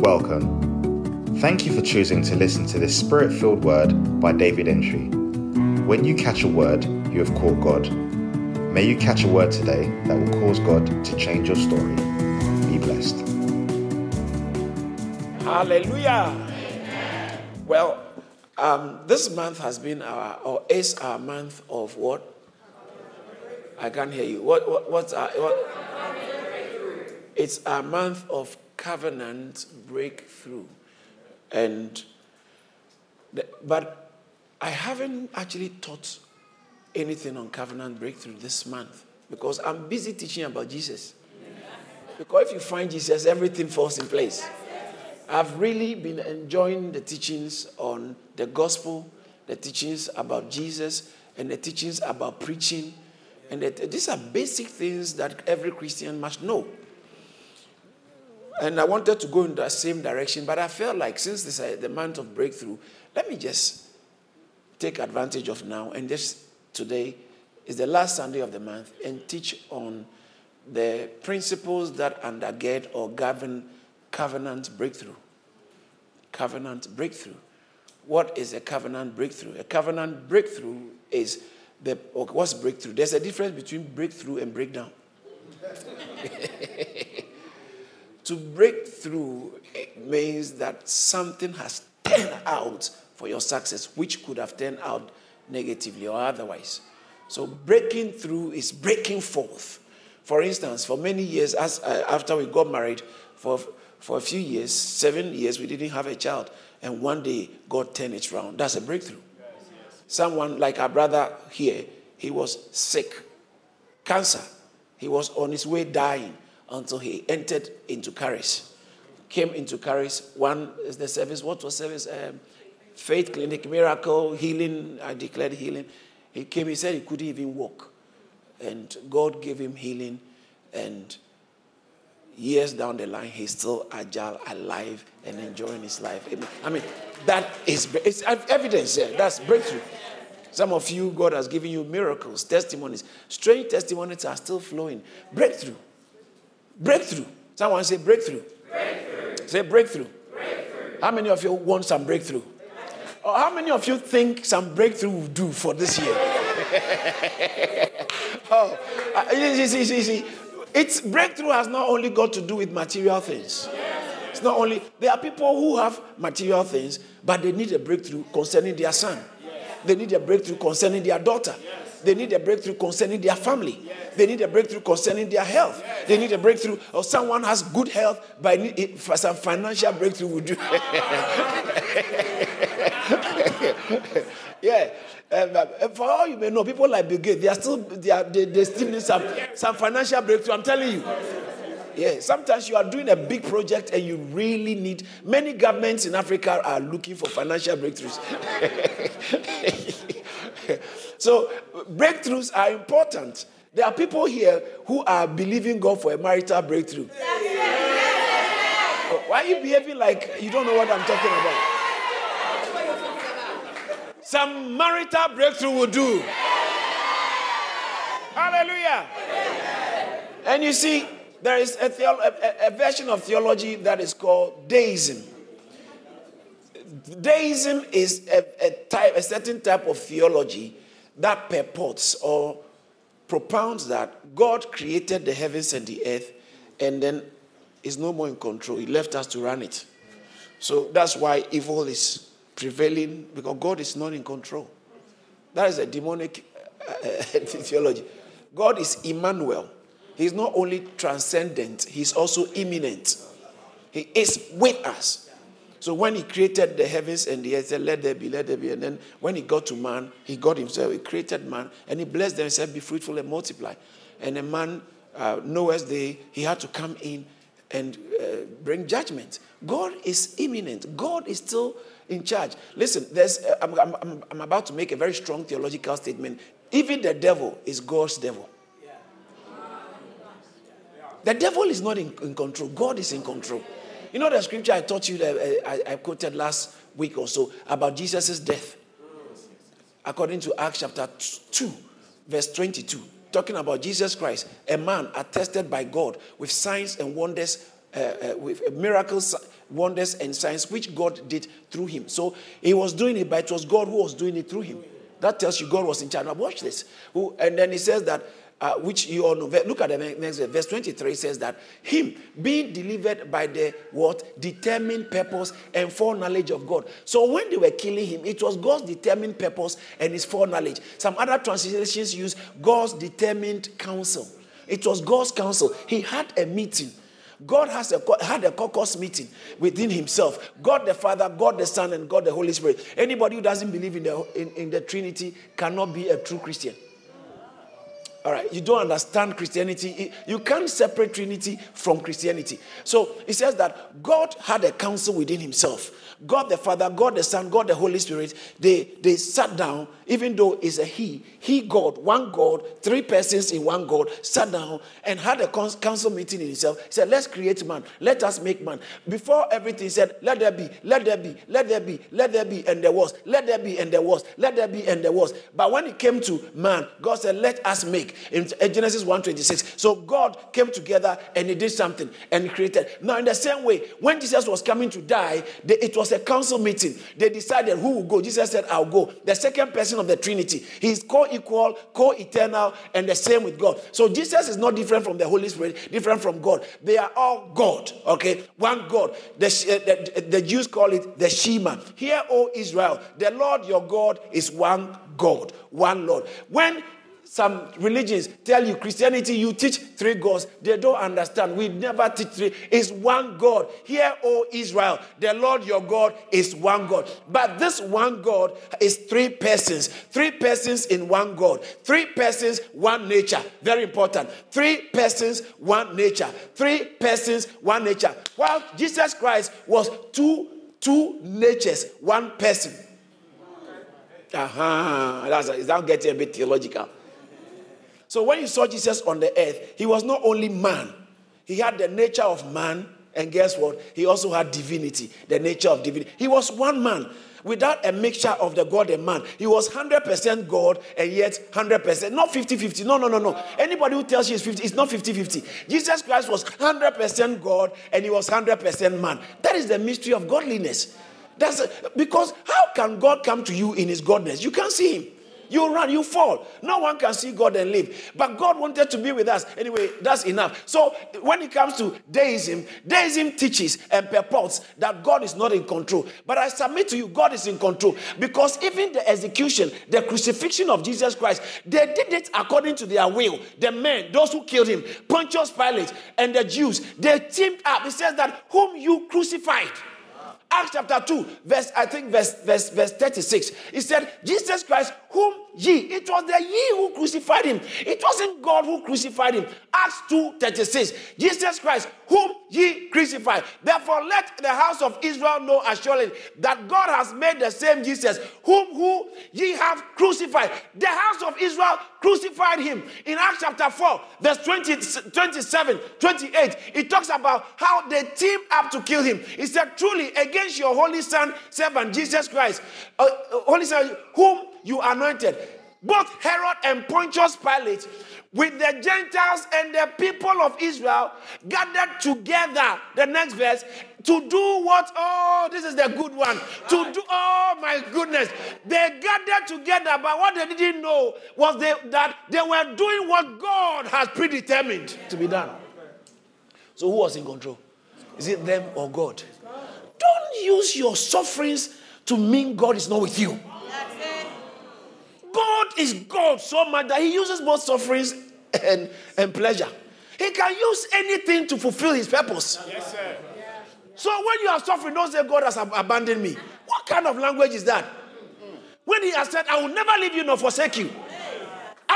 Welcome. Thank you for choosing to listen to this spirit filled word by David Entry. When you catch a word, you have caught God. May you catch a word today that will cause God to change your story. Be blessed. Hallelujah. Well, um, this month has been our, or is our month of what? I can't hear you. What, what, what's our, what? It's a month of covenant breakthrough. And, the, but I haven't actually taught anything on covenant breakthrough this month because I'm busy teaching about Jesus. Because if you find Jesus, everything falls in place. I've really been enjoying the teachings on the gospel, the teachings about Jesus, and the teachings about preaching. And that these are basic things that every Christian must know. And I wanted to go in the same direction, but I felt like since this is the month of breakthrough, let me just take advantage of now and just today is the last Sunday of the month and teach on the principles that undergird or govern covenant breakthrough. Covenant breakthrough. What is a covenant breakthrough? A covenant breakthrough is the what's breakthrough? There's a difference between breakthrough and breakdown. to break through means that something has turned out for your success, which could have turned out negatively or otherwise. So breaking through is breaking forth. For instance, for many years, as uh, after we got married, for for a few years, seven years, we didn't have a child, and one day God turned it around. That's a breakthrough. Someone like our brother here, he was sick, cancer. He was on his way dying until he entered into Caris. Came into Caris. One is the service. What was service? Um, faith clinic, miracle, healing. I declared healing. He came, he said he couldn't even walk. And God gave him healing. And years down the line, he's still agile, alive, and enjoying his life. I mean, that is it's evidence there. That's breakthrough. Some of you, God has given you miracles, testimonies. Strange testimonies are still flowing. Breakthrough. Breakthrough. Someone say breakthrough. breakthrough. Say breakthrough. breakthrough. How many of you want some breakthrough? Or how many of you think some breakthrough will do for this year? oh, uh, see, see, see, see. It's breakthrough has not only got to do with material things. It's not only there are people who have material things, but they need a breakthrough concerning their son. They need a breakthrough concerning their daughter. They need a breakthrough concerning their family. They need a breakthrough concerning their health. They need a breakthrough, or someone has good health, but for some financial breakthrough would do. yeah. Um, uh, for all you may know, people like Bill Gates, they are still they, are, they, they still need some, some financial breakthrough. I'm telling you. Yeah, sometimes you are doing a big project and you really need. Many governments in Africa are looking for financial breakthroughs. so, breakthroughs are important. There are people here who are believing God for a marital breakthrough. Why are you behaving like you don't know what I'm talking about? Some marital breakthrough will do. Hallelujah. And you see, there is a, theolo- a, a, version of theology that is called deism. Deism is a, a, type, a certain type of theology that purports or propounds that God created the heavens and the earth and then is no more in control. He left us to run it. So that's why evil is prevailing because God is not in control. That is a demonic uh, theology. God is Emmanuel. He's not only transcendent, he's also immanent. He is with us. So when he created the heavens and the earth, said, let there be, let there be. And then when he got to man, he got himself, he created man, and he blessed them and said, be fruitful and multiply. And the man, uh, Noah's day, he had to come in and uh, bring judgment. God is immanent, God is still in charge. Listen, there's, uh, I'm, I'm, I'm about to make a very strong theological statement. Even the devil is God's devil. The devil is not in, in control, God is in control. You know the scripture I taught you that uh, I, I quoted last week or so about Jesus' death? According to Acts chapter 2, verse 22, talking about Jesus Christ, a man attested by God with signs and wonders uh, uh, with miracles, wonders, and signs which God did through him. So he was doing it, but it was God who was doing it through him. That tells you God was in charge. Now watch this. Who, and then he says that uh, which you all know. Look at the next verse. Verse 23 says that him being delivered by the what? Determined purpose and foreknowledge of God. So when they were killing him, it was God's determined purpose and his foreknowledge. Some other translations use God's determined counsel. It was God's counsel. He had a meeting. God has a, had a caucus meeting within himself. God the Father, God the Son, and God the Holy Spirit. Anybody who doesn't believe in the, in, in the Trinity cannot be a true Christian. All right, you don't understand Christianity. You can't separate Trinity from Christianity. So it says that God had a council within himself. God the Father, God the Son, God the Holy Spirit, they, they sat down, even though it's a He, He God, one God, three persons in one God, sat down and had a council meeting in himself. He said, Let's create man, let us make man. Before everything, said, Let there be, let there be, let there be, let there be, and there was, let there be, and there was, let there be, and there was. But when it came to man, God said, Let us make. In Genesis 1:26. So God came together and he did something and he created. Now, in the same way, when Jesus was coming to die, it was a council meeting. They decided who will go. Jesus said, I'll go. The second person of the Trinity. He's co equal, co eternal, and the same with God. So Jesus is not different from the Holy Spirit, different from God. They are all God, okay? One God. The, uh, the, the Jews call it the Shema. Hear, O Israel, the Lord your God is one God, one Lord. When some religions tell you Christianity, you teach three gods. They don't understand. We never teach three. It's one God. Hear, O Israel, the Lord your God is one God. But this one God is three persons. Three persons in one God. Three persons, one nature. Very important. Three persons, one nature. Three persons, one nature. While Jesus Christ was two, two natures, one person. Uh-huh. That's, is that getting a bit theological? So when you saw Jesus on the earth, he was not only man, he had the nature of man, and guess what? He also had divinity, the nature of divinity. He was one man without a mixture of the God and man. He was 100% God and yet 100%, not 50 50. No, no, no, no. Anybody who tells you it's 50, it's not 50 50. Jesus Christ was 100% God and he was 100% man. That is the mystery of godliness. That's a, because how can God come to you in his godness? You can't see him. You run, you fall. No one can see God and live. But God wanted to be with us. Anyway, that's enough. So when it comes to deism, deism teaches and purports that God is not in control. But I submit to you, God is in control. Because even the execution, the crucifixion of Jesus Christ, they did it according to their will. The men, those who killed him, Pontius Pilate, and the Jews, they teamed up. It says that whom you crucified. Acts chapter 2, verse, I think verse, verse, verse 36. He said, Jesus Christ, whom ye, it was the ye who crucified him. It wasn't God who crucified him. Acts 2 36. Jesus Christ, whom ye crucified. Therefore, let the house of Israel know assuredly that God has made the same Jesus, whom who ye have crucified. The house of Israel crucified him. In Acts chapter 4, verse 20, 27, 28, it talks about how they teamed up to kill him. He said, Truly, against your holy son, servant Jesus Christ, uh, uh holy son, whom you anointed. Both Herod and Pontius Pilate, with the Gentiles and the people of Israel, gathered together. The next verse to do what? Oh, this is the good one. To do, oh my goodness. They gathered together, but what they didn't know was they, that they were doing what God has predetermined to be done. So, who was in control? Is it them or God? Don't use your sufferings to mean God is not with you. God is God so much that He uses both sufferings and, and pleasure. He can use anything to fulfill His purpose. Yes, sir. So when you are suffering, don't say God has abandoned me. What kind of language is that? When He has said, I will never leave you nor forsake you.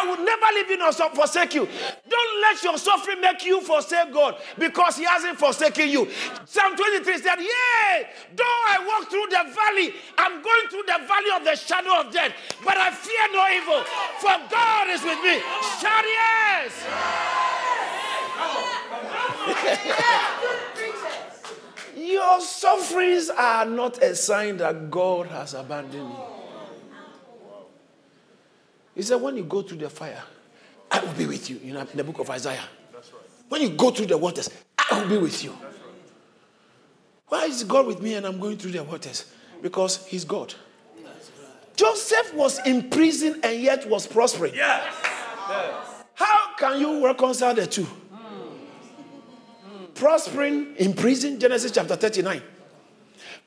I will never leave you nor forsake you. Don't let your suffering make you forsake God because He hasn't forsaken you. Psalm 23 said, Yea, though I walk through the valley, I'm going through the valley of the shadow of death, but I fear no evil, for God is with me. Shout yes! Your sufferings are not a sign that God has abandoned you. He said, when you go through the fire, I will be with you. You know, in the book of Isaiah. Right. When you go through the waters, I will be with you. Right. Why is God with me and I'm going through the waters? Because He's God. Joseph was in prison and yet was prospering. Yes. How can you reconcile the two? Hmm. Hmm. Prospering in prison, Genesis chapter 39.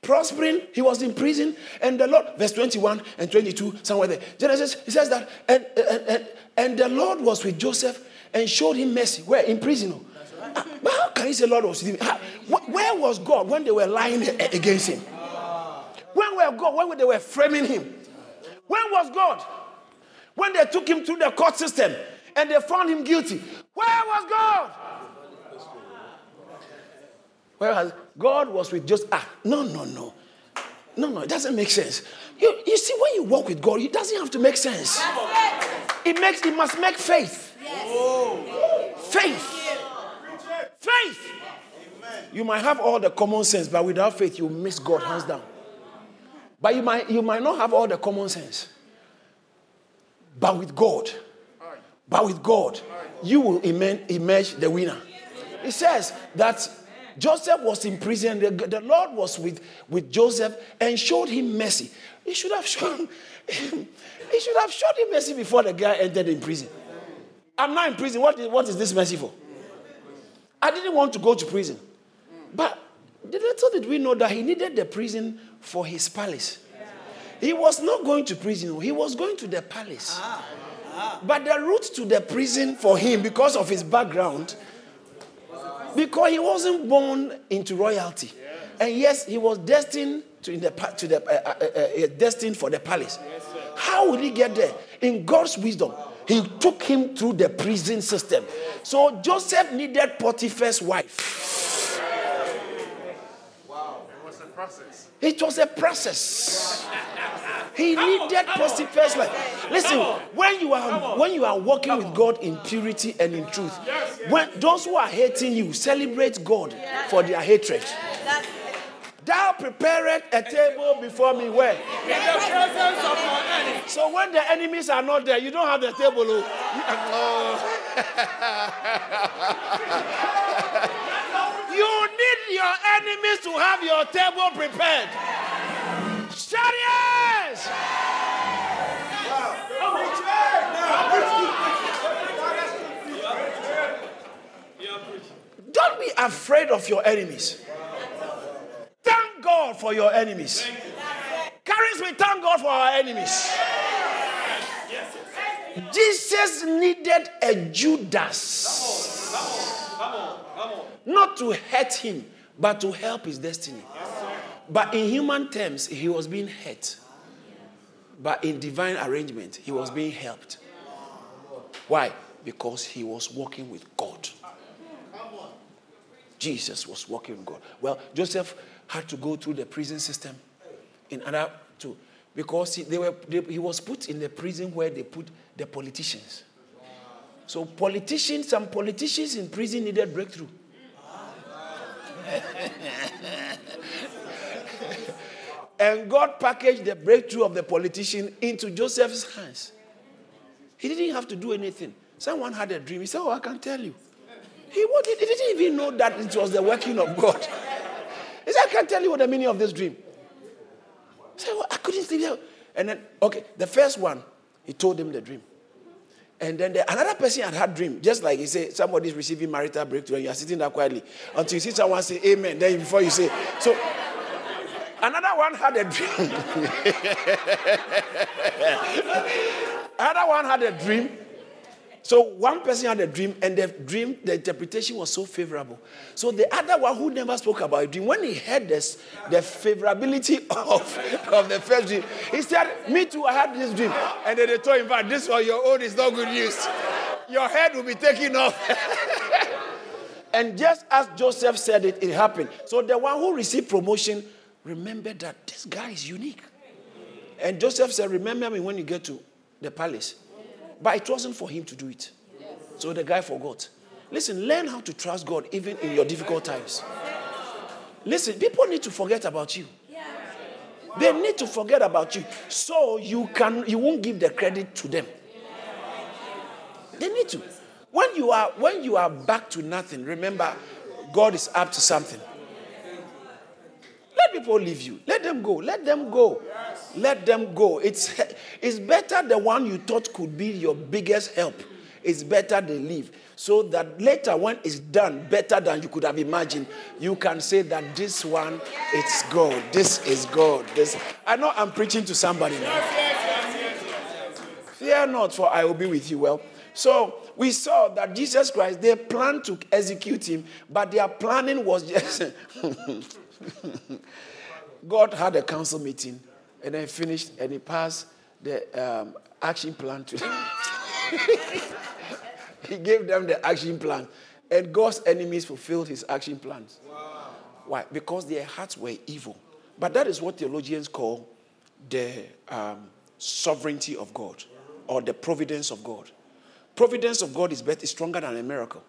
Prospering, he was in prison, and the Lord, verse 21 and 22, somewhere there. Genesis, he says that, and, and, and, and the Lord was with Joseph and showed him mercy. Where? In prison. oh. Ah, But how can he say Lord was with him? Where was God when they were lying against him? When were God? When they were framing him? When was God? When they took him through the court system and they found him guilty. Where was God? Whereas God was with just ah no no no no no it doesn't make sense. You, you see when you walk with God it doesn't have to make sense. It makes it must make faith. Faith. Faith. You might have all the common sense, but without faith you miss God hands down. But you might you might not have all the common sense. But with God, but with God, you will emerge the winner. It says that Joseph was in prison. The, the Lord was with, with Joseph and showed him mercy. He should have shown he should have showed him mercy before the guy entered in prison. I'm not in prison. What is, what is this mercy for? I didn't want to go to prison. But little did we know that he needed the prison for his palace. He was not going to prison, he was going to the palace. Ah, ah. But the route to the prison for him, because of his background, because he wasn't born into royalty, and yes, he was destined to, in the, to the uh, uh, uh, uh, destined for the palace. How will he get there? In God's wisdom, he took him through the prison system. So Joseph needed Potiphar's wife. Wow. It was a process. It was a process. He needed Potiphar's life. Listen, when you are when you are walking with God in purity and in truth, when those who are hating you celebrate God for their hatred. Thou prepared a table before me where? In the presence of your enemy. So when the enemies are not there, you don't have the table. Oh. you need your enemies to have your table prepared. Don't be afraid of your enemies. Thank God for your enemies. Caris we thank God for our enemies. Jesus needed a Judas. Not to hurt him, but to help his destiny. But in human terms, he was being hurt. But in divine arrangement, he was being helped. Why? Because he was walking with God. Jesus was walking with God. Well, Joseph had to go through the prison system in order to, because he, they were, they, he was put in the prison where they put the politicians. So politicians, some politicians in prison needed breakthrough. and God packaged the breakthrough of the politician into Joseph's hands. He didn't have to do anything. Someone had a dream. He said, Oh, I can tell you. He, he didn't even know that it was the working of God. He said, I can tell you what the meaning of this dream. He said, well, I couldn't sleep. there." And then, okay, the first one, he told him the dream. And then the, another person had had a dream, just like he said, somebody's receiving marital breakthrough, and you are sitting there quietly until you see someone say amen. Then before you say, so another one had a dream. another one had a dream. So one person had a dream, and the dream, the interpretation was so favorable. So the other one who never spoke about a dream, when he heard this, the favorability of, of the first dream, he said, Me too, I had this dream. And then they told him, "But this one, your own is not good news. Your head will be taken off. and just as Joseph said it, it happened. So the one who received promotion remembered that this guy is unique. And Joseph said, Remember me when you get to the palace. But it wasn't for him to do it. So the guy forgot. Listen, learn how to trust God even in your difficult times. Listen, people need to forget about you. They need to forget about you so you can you won't give the credit to them. They need to. When you are when you are back to nothing, remember God is up to something. People leave you. Let them go. Let them go. Yes. Let them go. It's, it's better the one you thought could be your biggest help. It's better they leave. So that later, when it's done better than you could have imagined, you can say that this one, it's God. This is God. This I know I'm preaching to somebody now. Fear not, for I will be with you. Well, so we saw that Jesus Christ, they planned to execute him, but their planning was just. God had a council meeting and then finished and he passed the um, action plan to them. he gave them the action plan. And God's enemies fulfilled his action plans. Wow. Why? Because their hearts were evil. But that is what theologians call the um, sovereignty of God or the providence of God. Providence of God is better, is stronger than a miracle.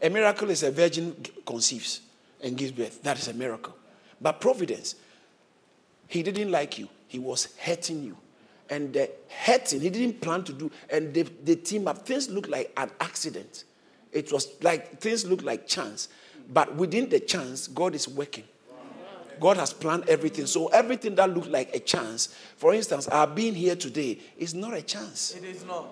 A miracle is a virgin conceives and gives birth. That is a miracle. But providence, he didn't like you. He was hurting you. And the hurting, he didn't plan to do. And the, the team up, things looked like an accident. It was like things looked like chance. But within the chance, God is working. God has planned everything. So everything that looked like a chance, for instance, our being here today is not a chance. It is not.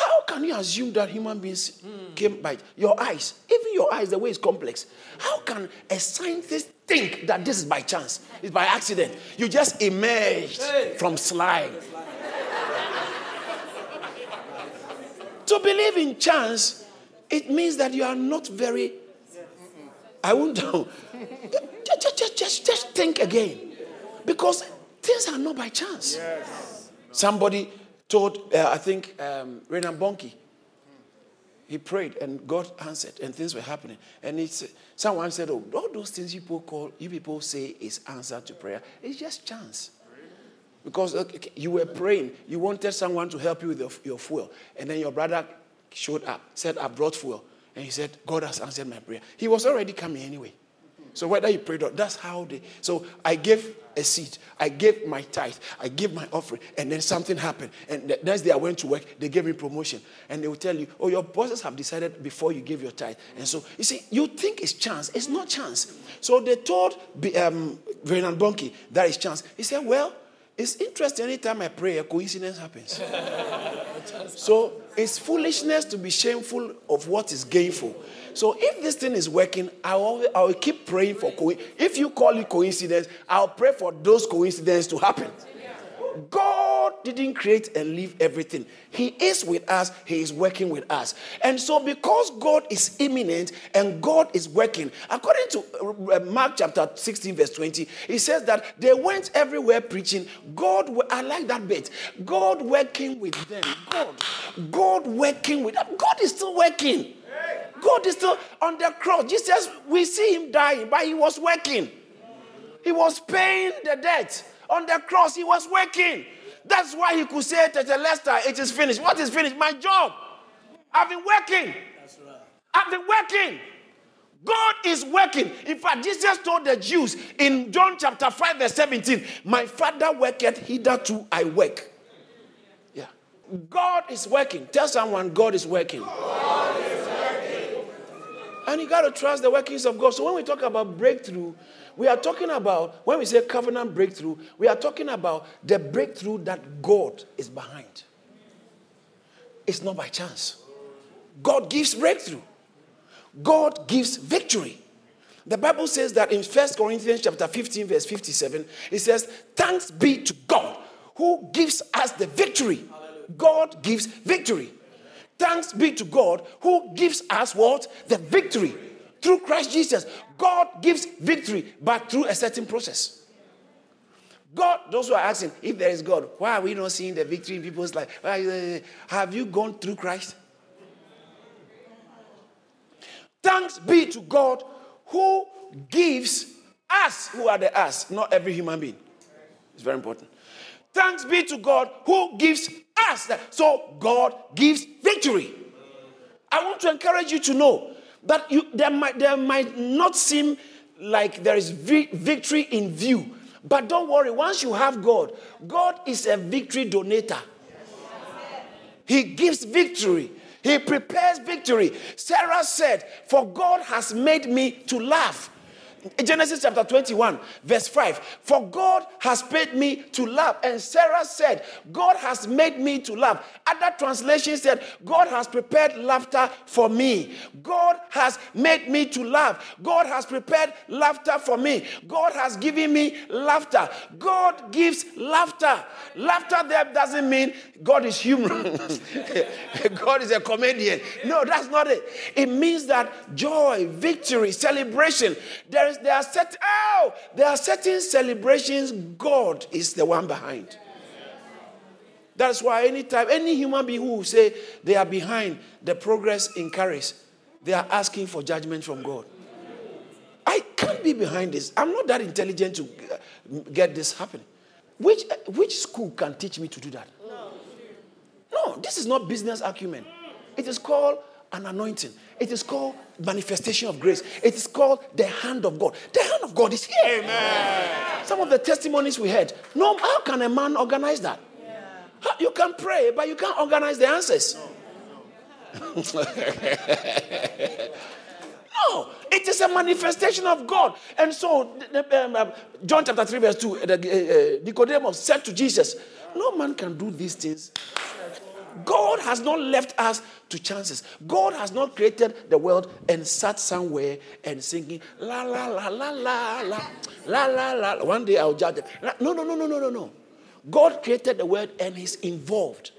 How can you assume that human beings mm. came by your eyes? Even your eyes, the way it's complex. How can a scientist think that this is by chance? It's by accident. You just emerged hey. from slime. to believe in chance, it means that you are not very. I won't know. just, just, just, just think again. Because things are not by chance. Yes. Somebody told, uh, I think, um, Reinhard Bonnke, he prayed and God answered and things were happening. And it's, someone said, Oh, all those things you people call, you people say is answer to prayer. It's just chance. Because okay, you were praying, you wanted someone to help you with your, your fuel. And then your brother showed up, said, I brought fuel. And he said, God has answered my prayer. He was already coming anyway. So whether you prayed or that's how they. So I gave a seat, I gave my tithe, I gave my offering, and then something happened. And the next day I went to work, they gave me promotion, and they will tell you, "Oh, your bosses have decided before you give your tithe." And so you see, you think it's chance, it's not chance. So they told um, Reinhard Bonnke that is chance. He said, "Well." It's interesting anytime I pray, a coincidence happens. so it's foolishness to be shameful of what is gainful. So if this thing is working, I will, I will keep praying for coincidence. If you call it coincidence, I'll pray for those coincidences to happen. God didn't create and leave everything. He is with us, He is working with us. And so, because God is immanent and God is working, according to uh, uh, Mark chapter 16, verse 20, He says that they went everywhere preaching. God, I like that bit. God working with them. God, God working with them. God is still working. God is still on the cross. Jesus, we see him dying, but he was working. He was paying the debt on the cross. He was working. That's why he could say to the Lester, it is finished. What is finished? My job. I've been working. I've been working. God is working. In fact, Jesus told the Jews in John chapter 5, verse 17, My father worketh, hitherto I work. Yeah. God is working. Tell someone, God is working. God is working. And you got to trust the workings of God. So when we talk about breakthrough, we are talking about, when we say covenant breakthrough, we are talking about the breakthrough that God is behind. It's not by chance. God gives breakthrough. God gives victory. The Bible says that in 1 Corinthians chapter 15, verse 57, it says, Thanks be to God who gives us the victory. God gives victory. Thanks be to God who gives us what? The victory through Christ Jesus. God gives victory, but through a certain process. God, those who are asking, if there is God, why are we not seeing the victory in people's life? Uh, have you gone through Christ? Thanks be to God who gives us, who are the us, not every human being. It's very important. Thanks be to God who gives us. So God gives victory. I want to encourage you to know that you, there, might, there might not seem like there is vi- victory in view. But don't worry, once you have God, God is a victory donator. He gives victory. He prepares victory. Sarah said, For God has made me to laugh. Genesis chapter 21, verse 5. For God has made me to laugh. And Sarah said, God has made me to laugh. Other translations said, God has prepared laughter for me. God has made me to laugh. God has prepared laughter for me. God has given me laughter. God gives laughter. Laughter there doesn't mean God is humorous. God is a comedian. No, that's not it. It means that joy, victory, celebration. There is there are certain oh, there are certain celebrations God is the one behind. That's why anytime any human being who say they are behind the progress in Caris, they are asking for judgment from God. I can't be behind this. I'm not that intelligent to uh, get this happening. Which, which school can teach me to do that? No, this is not business acumen. It is called an anointing. It is called manifestation of grace. It is called the hand of God. The hand of God is here. Amen. Some of the testimonies we had. No, how can a man organize that? Yeah. You can pray, but you can't organize the answers. No, no it is a manifestation of God. And so, um, um, John chapter 3, verse 2, uh, uh, Nicodemus said to Jesus, No man can do these things God has not left us to chances. God has not created the world and sat somewhere and singing la la la la la la la la la. One day I'll judge them. No, no, no, no, no, no, no. God created the world and He's involved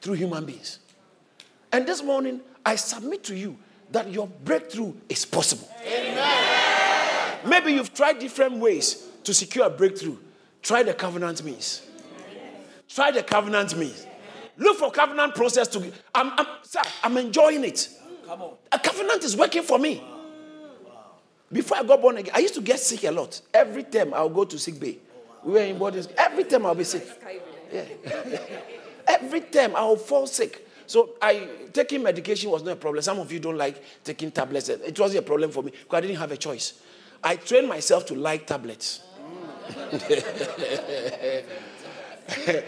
through human beings. And this morning I submit to you that your breakthrough is possible. Amen. Maybe you've tried different ways to secure a breakthrough. Try the covenant means. Try the covenant means. Look for covenant process to. I'm, I'm, sir, I'm enjoying it. Come on. A covenant is working for me. Before I got born again, I used to get sick a lot. Every time I'll go to sick bay. We were in bodies. Every time I'll be sick. Yeah. Every time I'll fall sick. So I taking medication was not a problem. Some of you don't like taking tablets. It wasn't a problem for me because I didn't have a choice. I trained myself to like tablets.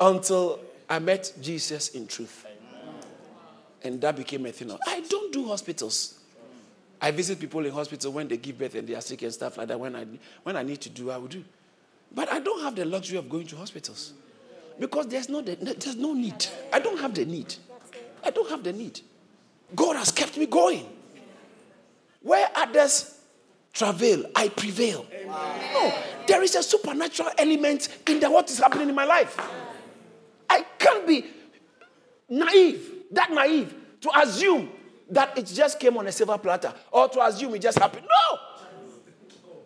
Until I met Jesus in truth. And that became a thing. I don't do hospitals. I visit people in hospital when they give birth and they are sick and stuff like that. When I, when I need to do, I will do. But I don't have the luxury of going to hospitals because there's no, there's no need. I don't have the need. I don't have the need. God has kept me going. Where others travail, I prevail. No, there is a supernatural element in the, what is happening in my life. I can't be naive, that naive, to assume that it just came on a silver platter or to assume it just happened. No!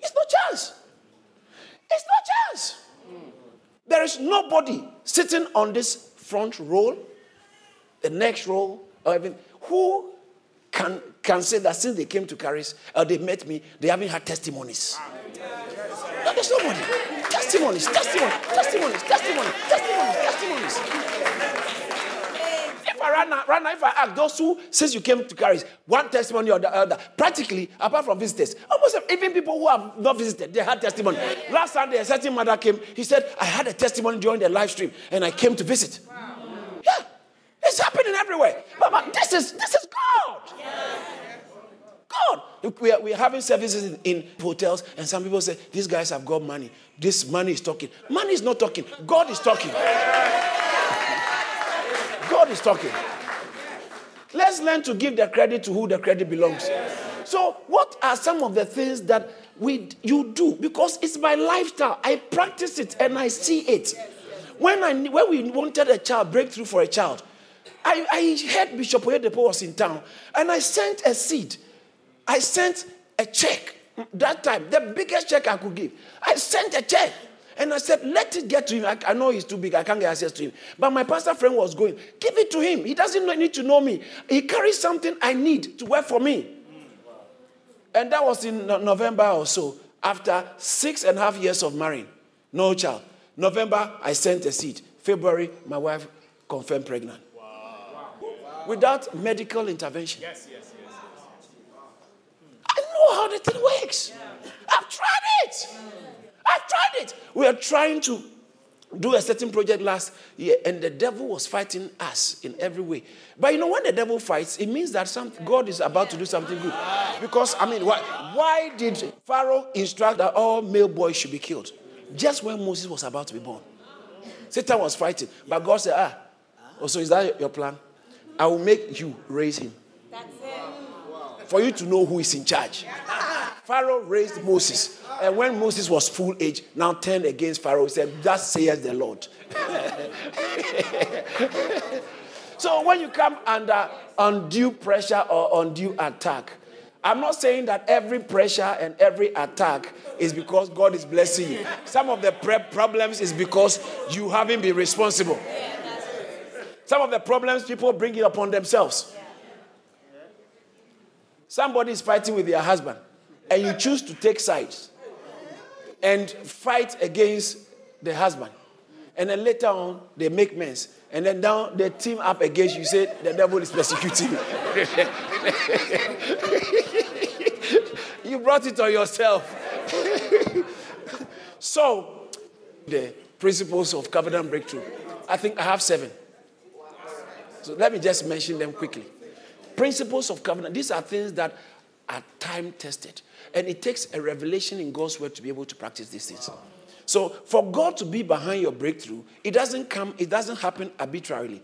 It's no chance. It's no chance. There is nobody sitting on this front row, the next row, or even who can, can say that since they came to Caris or they met me, they haven't had testimonies. No, there's nobody. Testimonies, testimonies, testimonies, testimonies, testimonies, testimonies. If I run now, run now, if I ask those who, since you came to Caris, one testimony or the other, practically, apart from visitors, almost even people who have not visited, they had testimony. Last Sunday, a certain mother came, he said, I had a testimony during the live stream and I came to visit. Yeah, it's happening everywhere. But, but this is this is God. God. We are, we are having services in, in, hotels, and some people say, These guys have got money. This money is talking. Money is not talking. God is talking. God is talking. Let's learn to give the credit to who the credit belongs. So, what are some of the things that we you do? Because it's my lifestyle. I practice it and I see it. When I when we wanted a child breakthrough for a child, I, I heard Bishop Oyedepo was in town, and I sent a seed I sent a check that time, the biggest check I could give. I sent a check. And I said, let it get to him. I, I, know he's too big. I can't get access to him. But my pastor friend was going, give it to him. He doesn't need to know me. He carries something I need to work for me. And that was in November or so, after six and a half years of marrying. No child. November, I sent a seed. February, my wife confirmed pregnant. Wow. Without medical intervention. Yes, yes know how the thing works. I've tried it. I've tried it. We are trying to do a certain project last year, and the devil was fighting us in every way. But you know, when the devil fights, it means that some, God is about to do something good. Because, I mean, why, why did Pharaoh instruct that all male boys should be killed? Just when Moses was about to be born. Satan was fighting. But God said, Ah, oh, so is that your plan? I will make you raise him. For you to know who is in charge. Pharaoh raised Moses. And when Moses was full age, now turned against Pharaoh, he said, Thus says the Lord. so when you come under undue pressure or undue attack, I'm not saying that every pressure and every attack is because God is blessing you. Some of the problems is because you haven't been responsible. Some of the problems people bring it upon themselves. Somebody is fighting with their husband, and you choose to take sides and fight against the husband. And then later on, they make mess. And then down they team up against you, say the devil is persecuting you. you brought it on yourself. so, the principles of covenant breakthrough. I think I have seven. So let me just mention them quickly. Principles of covenant, these are things that are time tested. And it takes a revelation in God's word to be able to practice these things. So for God to be behind your breakthrough, it doesn't come, it doesn't happen arbitrarily.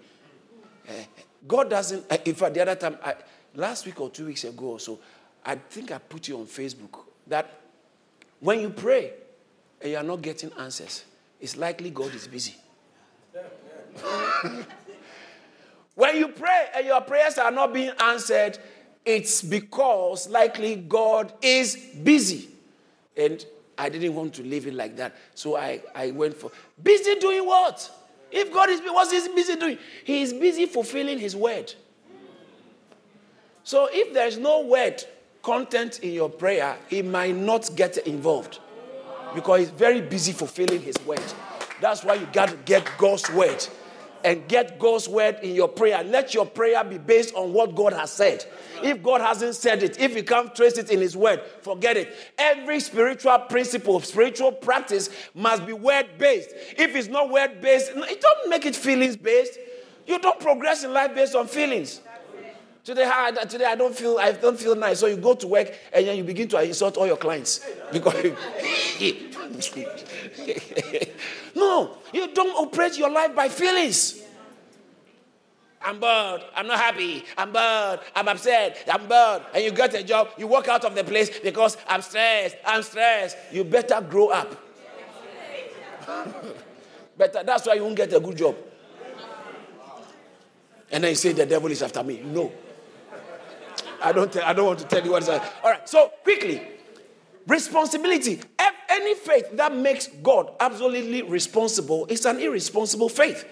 Uh, God doesn't, uh, in fact, the other time, I, last week or two weeks ago or so, I think I put you on Facebook that when you pray and you are not getting answers, it's likely God is busy. when you pray and your prayers are not being answered, it's because likely God is busy. And I didn't want to leave it like that. So I, I went for busy doing what? If God is what's he busy doing? He is busy fulfilling his word. So if there's no word content in your prayer, he might not get involved. Because he's very busy fulfilling his word. That's why you got to get God's word and get God's word in your prayer. Let your prayer be based on what God has said. If God hasn't said it, if you can't trace it in His word, forget it. Every spiritual principle, spiritual practice must be word based. If it's not word based, don't make it feelings based. You don't progress in life based on feelings. Today, I, today I don't feel I don't feel nice. So you go to work and then you begin to insult all your clients because no, you don't operate your life by feelings. I'm bored. I'm not happy. I'm bored. I'm upset. I'm bored. And you get a job, you walk out of the place because I'm stressed. I'm stressed. You better grow up. better. That's why you won't get a good job. And then you say the devil is after me. No. I don't, I don't want to tell you what is All right, so quickly. Responsibility. Any faith that makes God absolutely responsible is an irresponsible faith.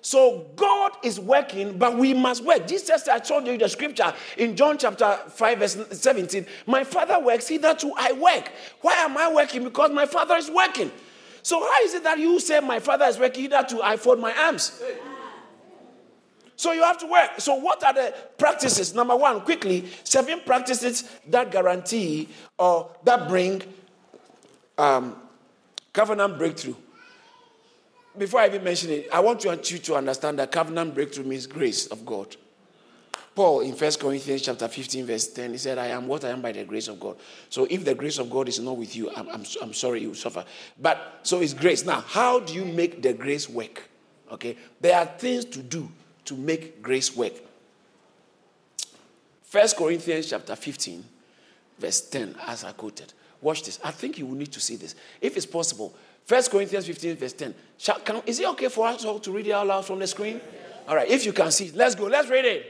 So God is working, but we must work. Jesus, I told you the scripture in John chapter 5, verse 17. My father works, hitherto I work. Why am I working? Because my father is working. So how is it that you say my father is working, hitherto I fold my arms? So you have to work. So what are the practices? Number one, quickly, seven practices that guarantee or that bring um, covenant breakthrough before I even mention it, I want you to understand that covenant breakthrough means grace of God. Paul in 1 Corinthians chapter 15, verse 10, he said, I am what I am by the grace of God. So if the grace of God is not with you, I'm, I'm, I'm sorry you suffer. But so it's grace. Now, how do you make the grace work? Okay, there are things to do to make grace work. 1 Corinthians chapter 15, verse 10, as I quoted. Watch this. I think you will need to see this. If it's possible, First Corinthians 15, verse 10. Shall, can, is it okay for us all to read it out loud from the screen? All right, if you can see, let's go. Let's read it.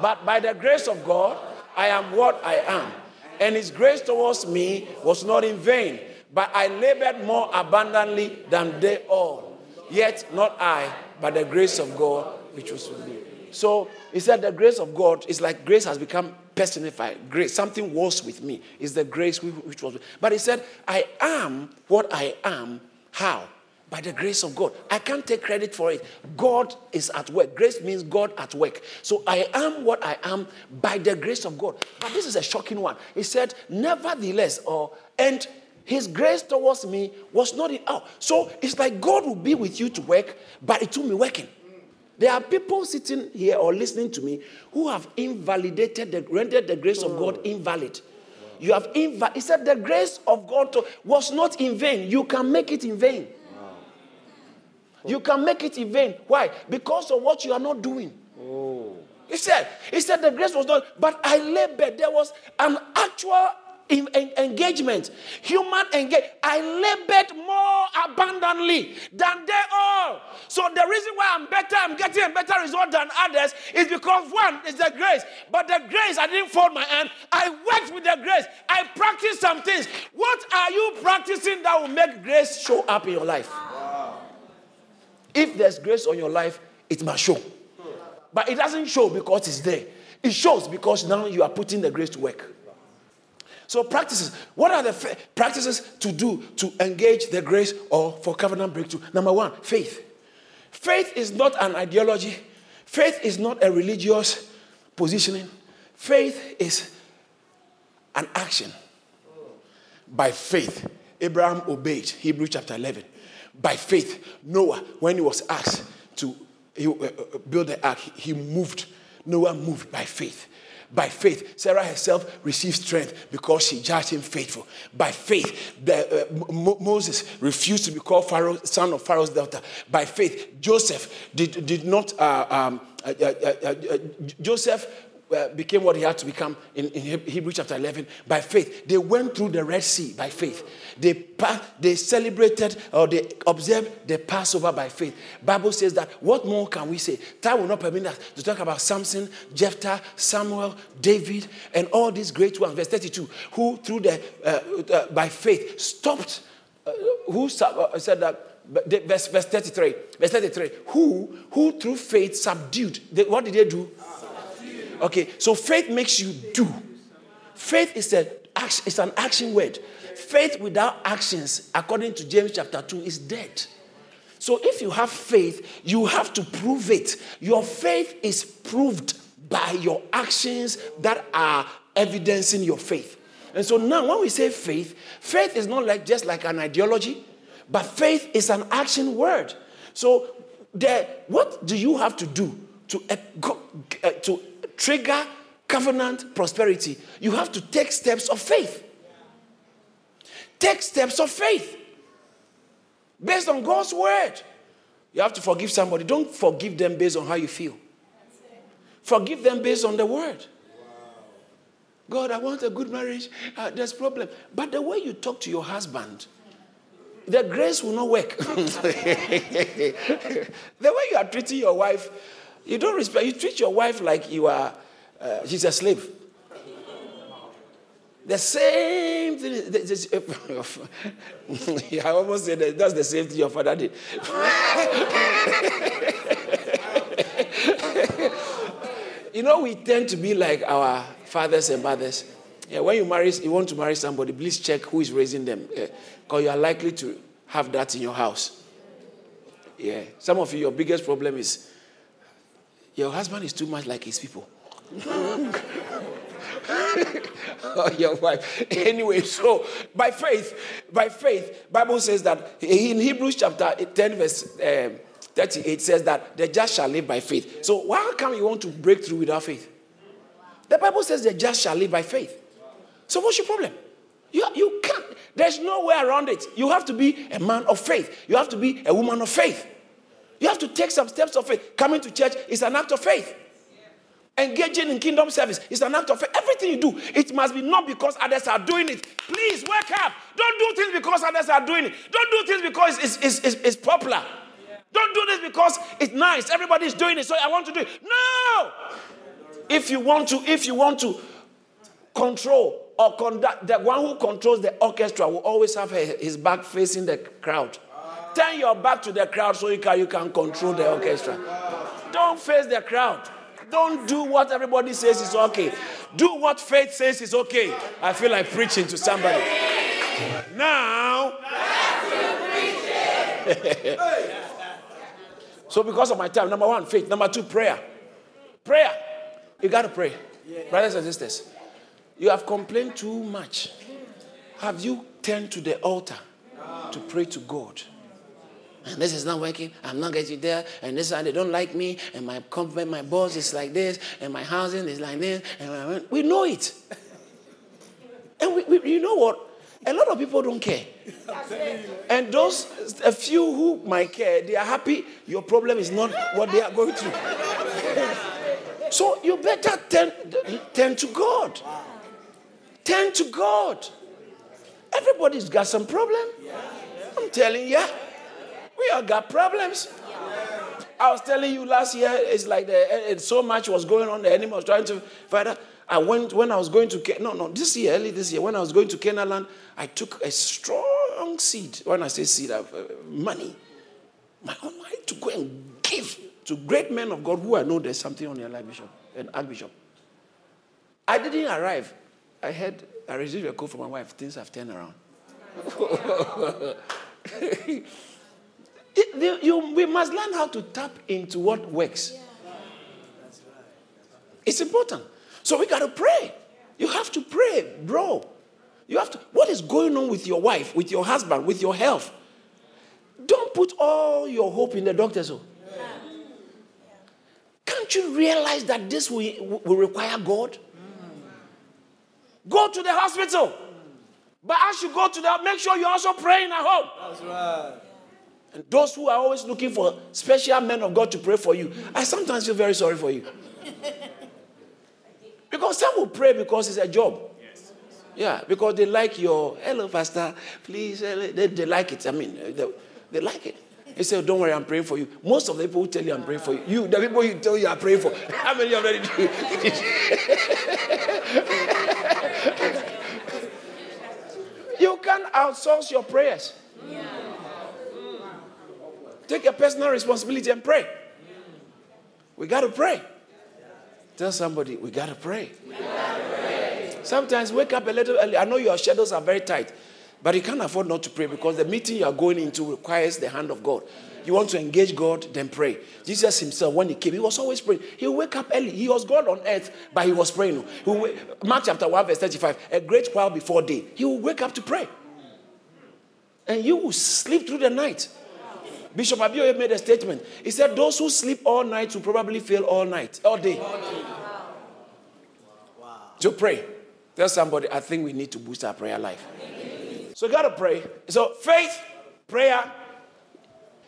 But by the grace of God, I am what I am. And his grace towards me was not in vain, but I labored more abundantly than they all. Yet not I, but the grace of God which was with me. So he said the grace of God is like grace has become personified. Grace, something was with me. Is the grace which was. But he said, I am what I am how? By the grace of God. I can't take credit for it. God is at work. Grace means God at work. So I am what I am by the grace of God. But this is a shocking one. He said, nevertheless, or and his grace towards me was not in out. So it's like God will be with you to work, but it took me working. There are people sitting here or listening to me who have invalidated the rendered the grace of God hmm. invalid. You have invalid. He said the grace of God to, was not in vain. You can make it in vain. You can make it in vain. Why? Because of what you are not doing. Oh. He said, he said the grace was not, but I labored. There was an actual engagement, human engagement. I labored more abundantly than they all. So the reason why I'm better, I'm getting a better result than others is because one is the grace. But the grace, I didn't fold my hand. I worked with the grace. I practiced some things. What are you practicing that will make grace show up in your life? If there's grace on your life, it must show. But it doesn't show because it's there. It shows because now you are putting the grace to work. So, practices. What are the practices to do to engage the grace or for covenant breakthrough? Number one, faith. Faith is not an ideology, faith is not a religious positioning. Faith is an action. By faith, Abraham obeyed. Hebrew chapter 11. By faith, Noah, when he was asked to uh, uh, build the ark, he moved. Noah moved by faith. By faith, Sarah herself received strength because she judged him faithful. By faith, the, uh, Moses refused to be called Pharaoh, son of Pharaoh's daughter. By faith, Joseph did, did not, uh, um, uh, uh, uh, uh Joseph became what he had to become in, in chapter 11 by faith. They went through the Red Sea by faith. They, they celebrated or they observed the Passover by faith. Bible says that what more can we say? Time will not permit us to talk about Samson, Jephthah, Samuel, David, and all these great ones. Verse 32, who through the, uh, uh, by faith stopped, uh, who said that verse, verse 33 verse 33 who who through faith subdued they, what did they do Okay, so faith makes you do. Faith is, a, is an action word. Faith without actions, according to James chapter 2, is dead. So if you have faith, you have to prove it. Your faith is proved by your actions that are evidencing your faith. And so now when we say faith, faith is not like just like an ideology, but faith is an action word. So the, what do you have to do to, uh, uh, to trigger covenant prosperity, you have to take steps of faith. Take steps of faith based on God's word. You have to forgive somebody. Don't forgive them based on how you feel. Forgive them based on the word. God, I want a good marriage. Uh, there's problem. But the way you talk to your husband, the grace will not work. the way you are treating your wife, you don't respect, you treat your wife like you are, uh, she's a slave. The same thing. I almost said that that's the same thing your father did. you know, we tend to be like our fathers and mothers. Yeah, when you marry, you want to marry somebody, please check who is raising them, because yeah, you are likely to have that in your house. Yeah, some of you, your biggest problem is your husband is too much like his people. oh, your wife. Anyway, so by faith, by faith, Bible says that in Hebrews chapter 10, verse um, 38 says that the just shall live by faith. So why come you want to break through without faith? The Bible says the just shall live by faith. So what's your problem? You, you can't. There's no way around it. You have to be a man of faith. You have to be a woman of faith. You have to take some steps of faith. Coming to church is an act of faith. Engaging in kingdom service is an act of faith. Everything you do, it must be not because others are doing it. Please wake up. Don't do things because others are doing it. Don't do things because it's, it's, it's, it's popular. Don't do this because it's nice. Everybody's doing it, so I want to do it. No! If you want to, if you want to control or conduct, the one who controls the orchestra will always have his back facing the crowd. Turn your back to the crowd so you can, you can control the orchestra. Don't face the crowd. Don't do what everybody says is okay. Do what faith says is okay. I feel like preaching to somebody. Now. so, because of my time, number one, faith. Number two, prayer. Prayer. You got to pray. Brothers and sisters, you have complained too much. Have you turned to the altar to pray to God. And this is not working. I'm not getting there. And this and they don't like me. And my company, my boss is like this. And my housing is like this. And we know it. And we, we, you know what? A lot of people don't care. And those, a few who might care, they are happy your problem is not what they are going through. So you better turn, turn to God. Turn to God. Everybody's got some problem. I'm telling you. We all got problems. I was telling you last year, it's like the, so much was going on. The enemy was trying to fight. I went when I was going to no no this year early this year when I was going to Canaan I took a strong seed. When I say seed, of uh, money, my own money to go and give to great men of God who I know there's something on your life, Bishop and Archbishop. I didn't arrive. I had I received a call from my wife. Things have turned around. it, you, we must learn how to tap into what works. It's important. So we got to pray. You have to pray, bro. You have to. What is going on with your wife, with your husband, with your health? Don't put all your hope in the doctors. Oh. Can't you realize that this will, will require God? Go to the hospital. But as you go to that, make sure you're also praying at home. That's right. And those who are always looking for special men of God to pray for you, I sometimes feel very sorry for you. because some will pray because it's a job. Yeah, because they like your, hello, Pastor, please. Eh, they, they like it. I mean, eh, they, they like it. He said, Don't worry, I'm praying for you. Most of the people who tell you I'm praying for you, you the people you tell you are praying for, how many already do? you can outsource your prayers. Yeah. Take a personal responsibility and pray. We got to pray. Tell somebody, we got to pray. Sometimes wake up a little early. I know your schedules are very tight, but you can't afford not to pray because the meeting you are going into requires the hand of God. You want to engage God, then pray. Jesus himself, when he came, he was always praying. He wake up early. He was God on earth, but he was praying. Mark chapter 1, verse 35, a great while before day. He will wake up to pray. And you will sleep through the night. Bishop Abioye made a statement. He said, Those who sleep all night will probably fail all night, all day. Wow. So pray. Tell somebody, I think we need to boost our prayer life. So you got to pray. So faith, prayer.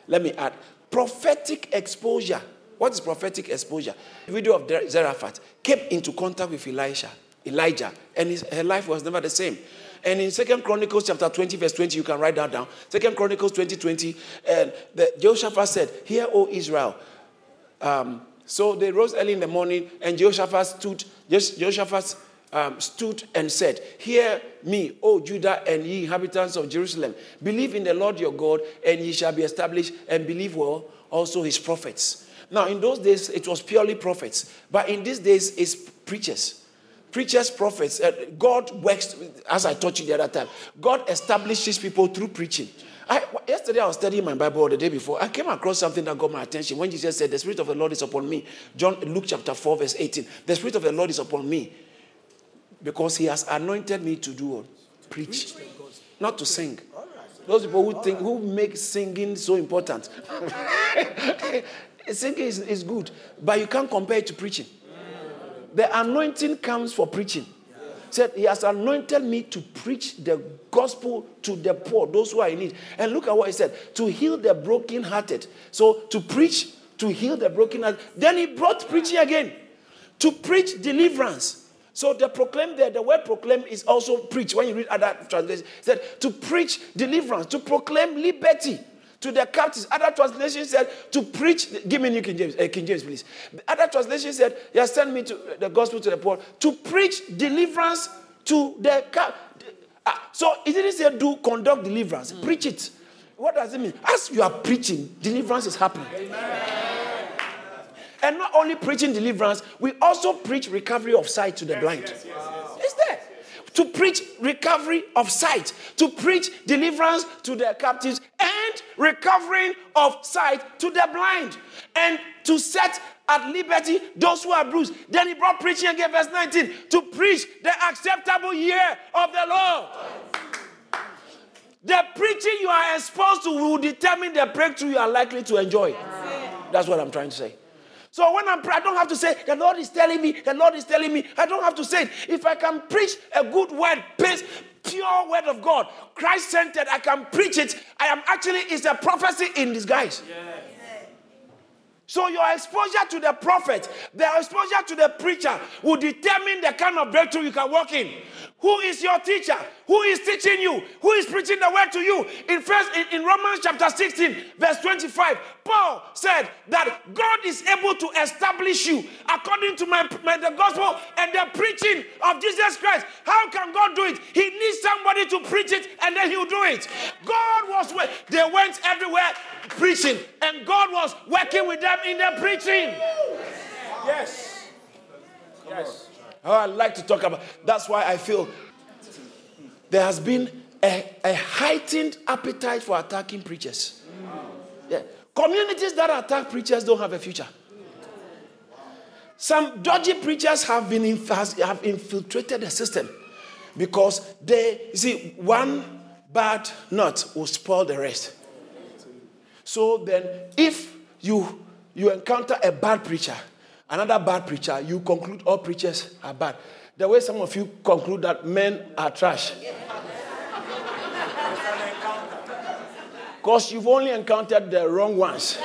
Let me add prophetic exposure. What is prophetic exposure? The video of Zarephath came into contact with Elisha, Elijah, and his, her life was never the same. And in Second Chronicles chapter 20, verse 20, you can write that down. Second Chronicles 20, 20, and the, Jehoshaphat said, Hear, O Israel. Um, so they rose early in the morning, and Jehoshaphat stood, Jehoshaphat um, stood and said, Hear me, O Judah and ye inhabitants of Jerusalem. Believe in the Lord your God, and ye shall be established, and believe well also his prophets. Now, in those days, it was purely prophets, but in these days, it's preachers preachers, prophets. Uh, God works, as I taught you the other time, God establishes people through preaching. I, yesterday I was studying my Bible the day before. I came across something that got my attention when Jesus said, The Spirit of the Lord is upon me. John Luke chapter 4, verse 18. The Spirit of the Lord is upon me because He has anointed me to do what? Preach. Not to sing. Those people who think who make singing so important. singing is, is good, but you can't compare it to preaching. The anointing comes for preaching. Said he has anointed me to preach the gospel to the poor, those who are in need. And look at what he said: to heal the brokenhearted. So to preach, to heal the brokenhearted. Then he brought preaching again, to preach deliverance. So the proclaim there, the word proclaim is also preach. When you read other translations, said to preach deliverance, to proclaim liberty to the captives. Other translations said to preach. Give me New King James, uh, King James, please. Other translations said, He has sent me to the gospel to the poor to preach deliverance to the captives. Uh, so it didn't say do conduct deliverance, mm. preach it. What does it mean? As you are preaching, deliverance is happening. Amen. And not only preaching deliverance, we also preach recovery of sight to the yes, blind. Yes, yes, it's there to preach recovery of sight, to preach deliverance to the captives, and recovering of sight to the blind, and to set at liberty those who are bruised. Then he brought preaching again, verse 19, to preach the acceptable year of the Lord. The preaching you are exposed to will determine the breakthrough you are likely to enjoy. That's what I'm trying to say. So when I'm, I don't have to say, the Lord is telling me, the Lord is telling me. I don't have to say it. If I can preach a good word, based, pure word of God, Christ centered, I can preach it. I am actually, it's a prophecy in disguise. So your exposure to the prophet, the exposure to the preacher will determine the kind of breakthrough you can walk in. Who is your teacher? Who is teaching you? Who is preaching the word to you? In first in, in, Romans chapter 16, verse 25, Paul said that God is able to establish you according to my, my the gospel and the preaching of Jesus Christ. How can God do it? He needs somebody to preach it and then he'll do it. God was they went everywhere preaching, and God was working with them in their preaching. Yes. Yes. Oh, I like to talk about. That's why I feel there has been a, a heightened appetite for attacking preachers. Yeah. Communities that attack preachers don't have a future. Some dodgy preachers have been have infiltrated the system because they see one bad nut will spoil the rest. So then, if you you encounter a bad preacher, another bad preacher, you conclude all preachers are bad. The way some of you conclude that men are trash. Because you've only encountered the wrong ones.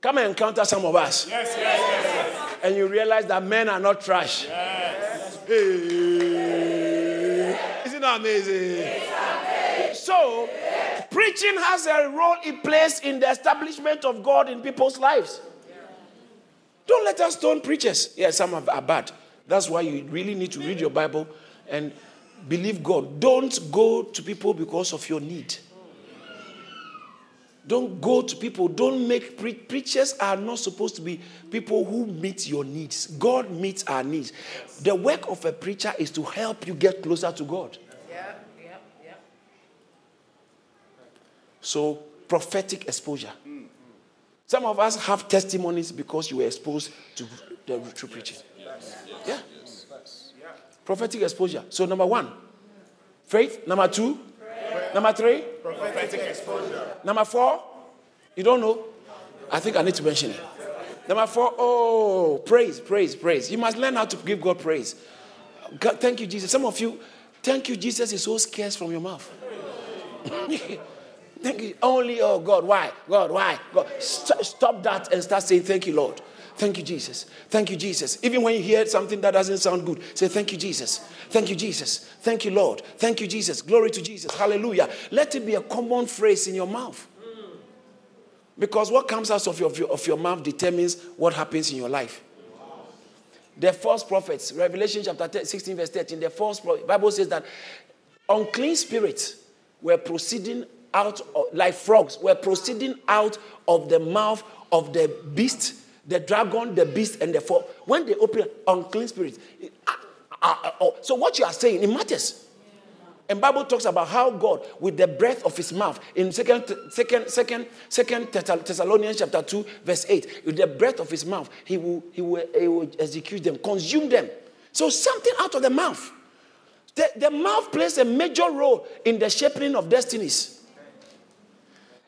Come and encounter some of us. Yes, yes, yes, and you realize that men are not trash. Hey. Isn't that amazing? So, preaching has a role it plays in the establishment of God in people's lives. Don't let us stone preachers. Yeah, some are bad. That's why you really need to read your Bible and believe God. Don't go to people because of your need. Don't go to people. Don't make pre- preachers are not supposed to be people who meet your needs. God meets our needs. The work of a preacher is to help you get closer to God. Yeah, yeah, yeah. So prophetic exposure. Some of us have testimonies because you were exposed to the true preaching. Yeah. Prophetic exposure. So number one, faith. Number two, Number three? Prophetic exposure. Number four? You don't know? I think I need to mention it. Number four, oh, praise, praise, praise. You must learn how to give God praise. God, thank you, Jesus. Some of you, thank you, Jesus is so scarce from your mouth. thank you. Only, oh God, why? God, why? God, st- stop that and start saying, thank you, Lord. Thank you, Jesus. Thank you, Jesus. Even when you hear something that doesn't sound good, say, Thank you, Jesus. Thank you, Jesus. Thank you, Lord. Thank you, Jesus. Glory to Jesus. Hallelujah. Let it be a common phrase in your mouth. Because what comes out of your, of your mouth determines what happens in your life. The false prophets, Revelation chapter 16, verse 13, the false Bible says that unclean spirits were proceeding out, of, like frogs, were proceeding out of the mouth of the beast the dragon, the beast, and the four. When they open unclean spirits. Uh, uh, uh, oh, so what you are saying, it matters. And Bible talks about how God, with the breath of his mouth, in second, second, second, second Thessalonians chapter 2, verse 8, with the breath of his mouth, he will, he will, he will execute them, consume them. So something out of the mouth. The, the mouth plays a major role in the shaping of destinies.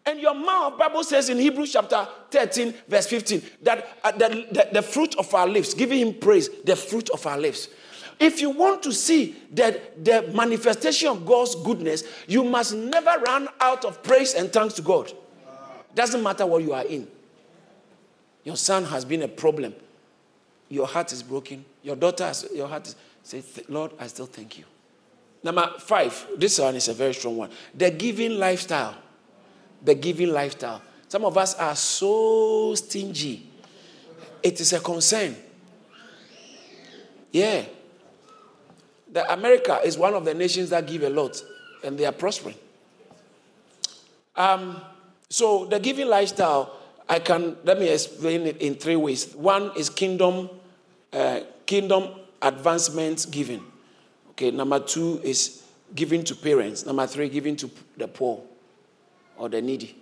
And your mouth, Bible says in Hebrews chapter 13, verse 15, that uh, the, the, the, fruit of our lips, giving him praise, the fruit of our lips. If you want to see the, the manifestation of God's goodness, you must never run out of praise and thanks to God. Doesn't matter what you are in. Your son has been a problem. Your heart is broken. Your daughter, has, your heart is. Say, Lord, I still thank you. Number five, this one is a very strong one. The giving lifestyle the giving lifestyle. Some of us are so stingy. It is a concern. Yeah. The America is one of the nations that give a lot and they are prospering. Um, so the giving lifestyle, I can let me explain it in three ways. One is kingdom, uh, kingdom advancement giving. Okay. Number two is giving to parents. Number three, giving to the poor or the needy.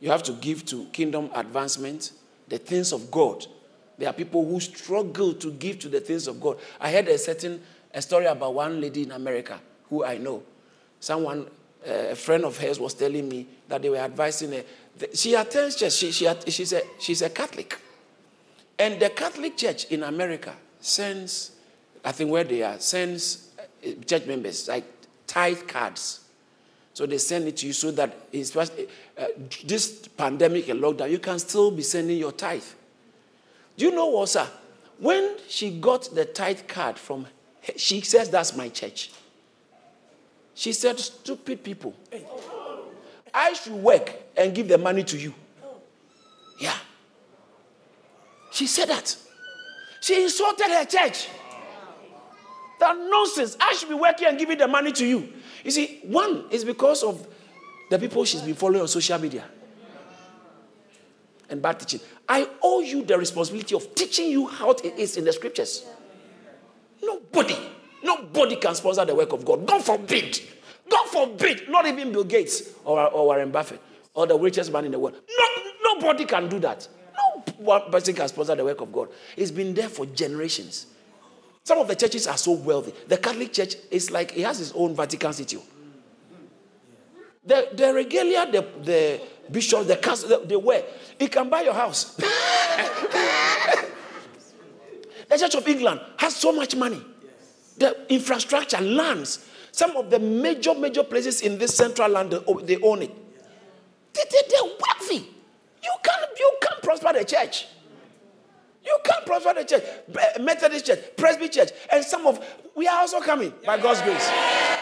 You have to give to kingdom advancement, the things of God. There are people who struggle to give to the things of God. I heard a certain a story about one lady in America who I know. someone, uh, a friend of hers, was telling me that they were advising her. She attends church. She, she, she's, a, she's a Catholic. And the Catholic Church in America sends, I think where they are, sends uh, church members like tithe cards. So they send it to you so that uh, this pandemic and lockdown, you can still be sending your tithe. Do you know what, sir? When she got the tithe card from, she says, That's my church. She said, Stupid people. I should work and give the money to you. Yeah. She said that. She insulted her church. That nonsense. I should be working and giving the money to you. You see, one is because of the people she's been following on social media and bad teaching. I owe you the responsibility of teaching you how it is in the scriptures. Nobody, nobody can sponsor the work of God. God forbid. God forbid. Not even Bill Gates or, or Warren Buffett or the richest man in the world. No, nobody can do that. No one person can sponsor the work of God. It's been there for generations. Some of the churches are so wealthy. The Catholic Church is like it has its own Vatican City. The, the regalia, the, the bishop, the council, they wear, it can buy your house. the Church of England has so much money. The infrastructure, lands, some of the major, major places in this central land, they own it. They, they, they're wealthy. You can't, you can't prosper the church. You can't prosper the church. Methodist church, Presby church, and some of we are also coming by God's grace.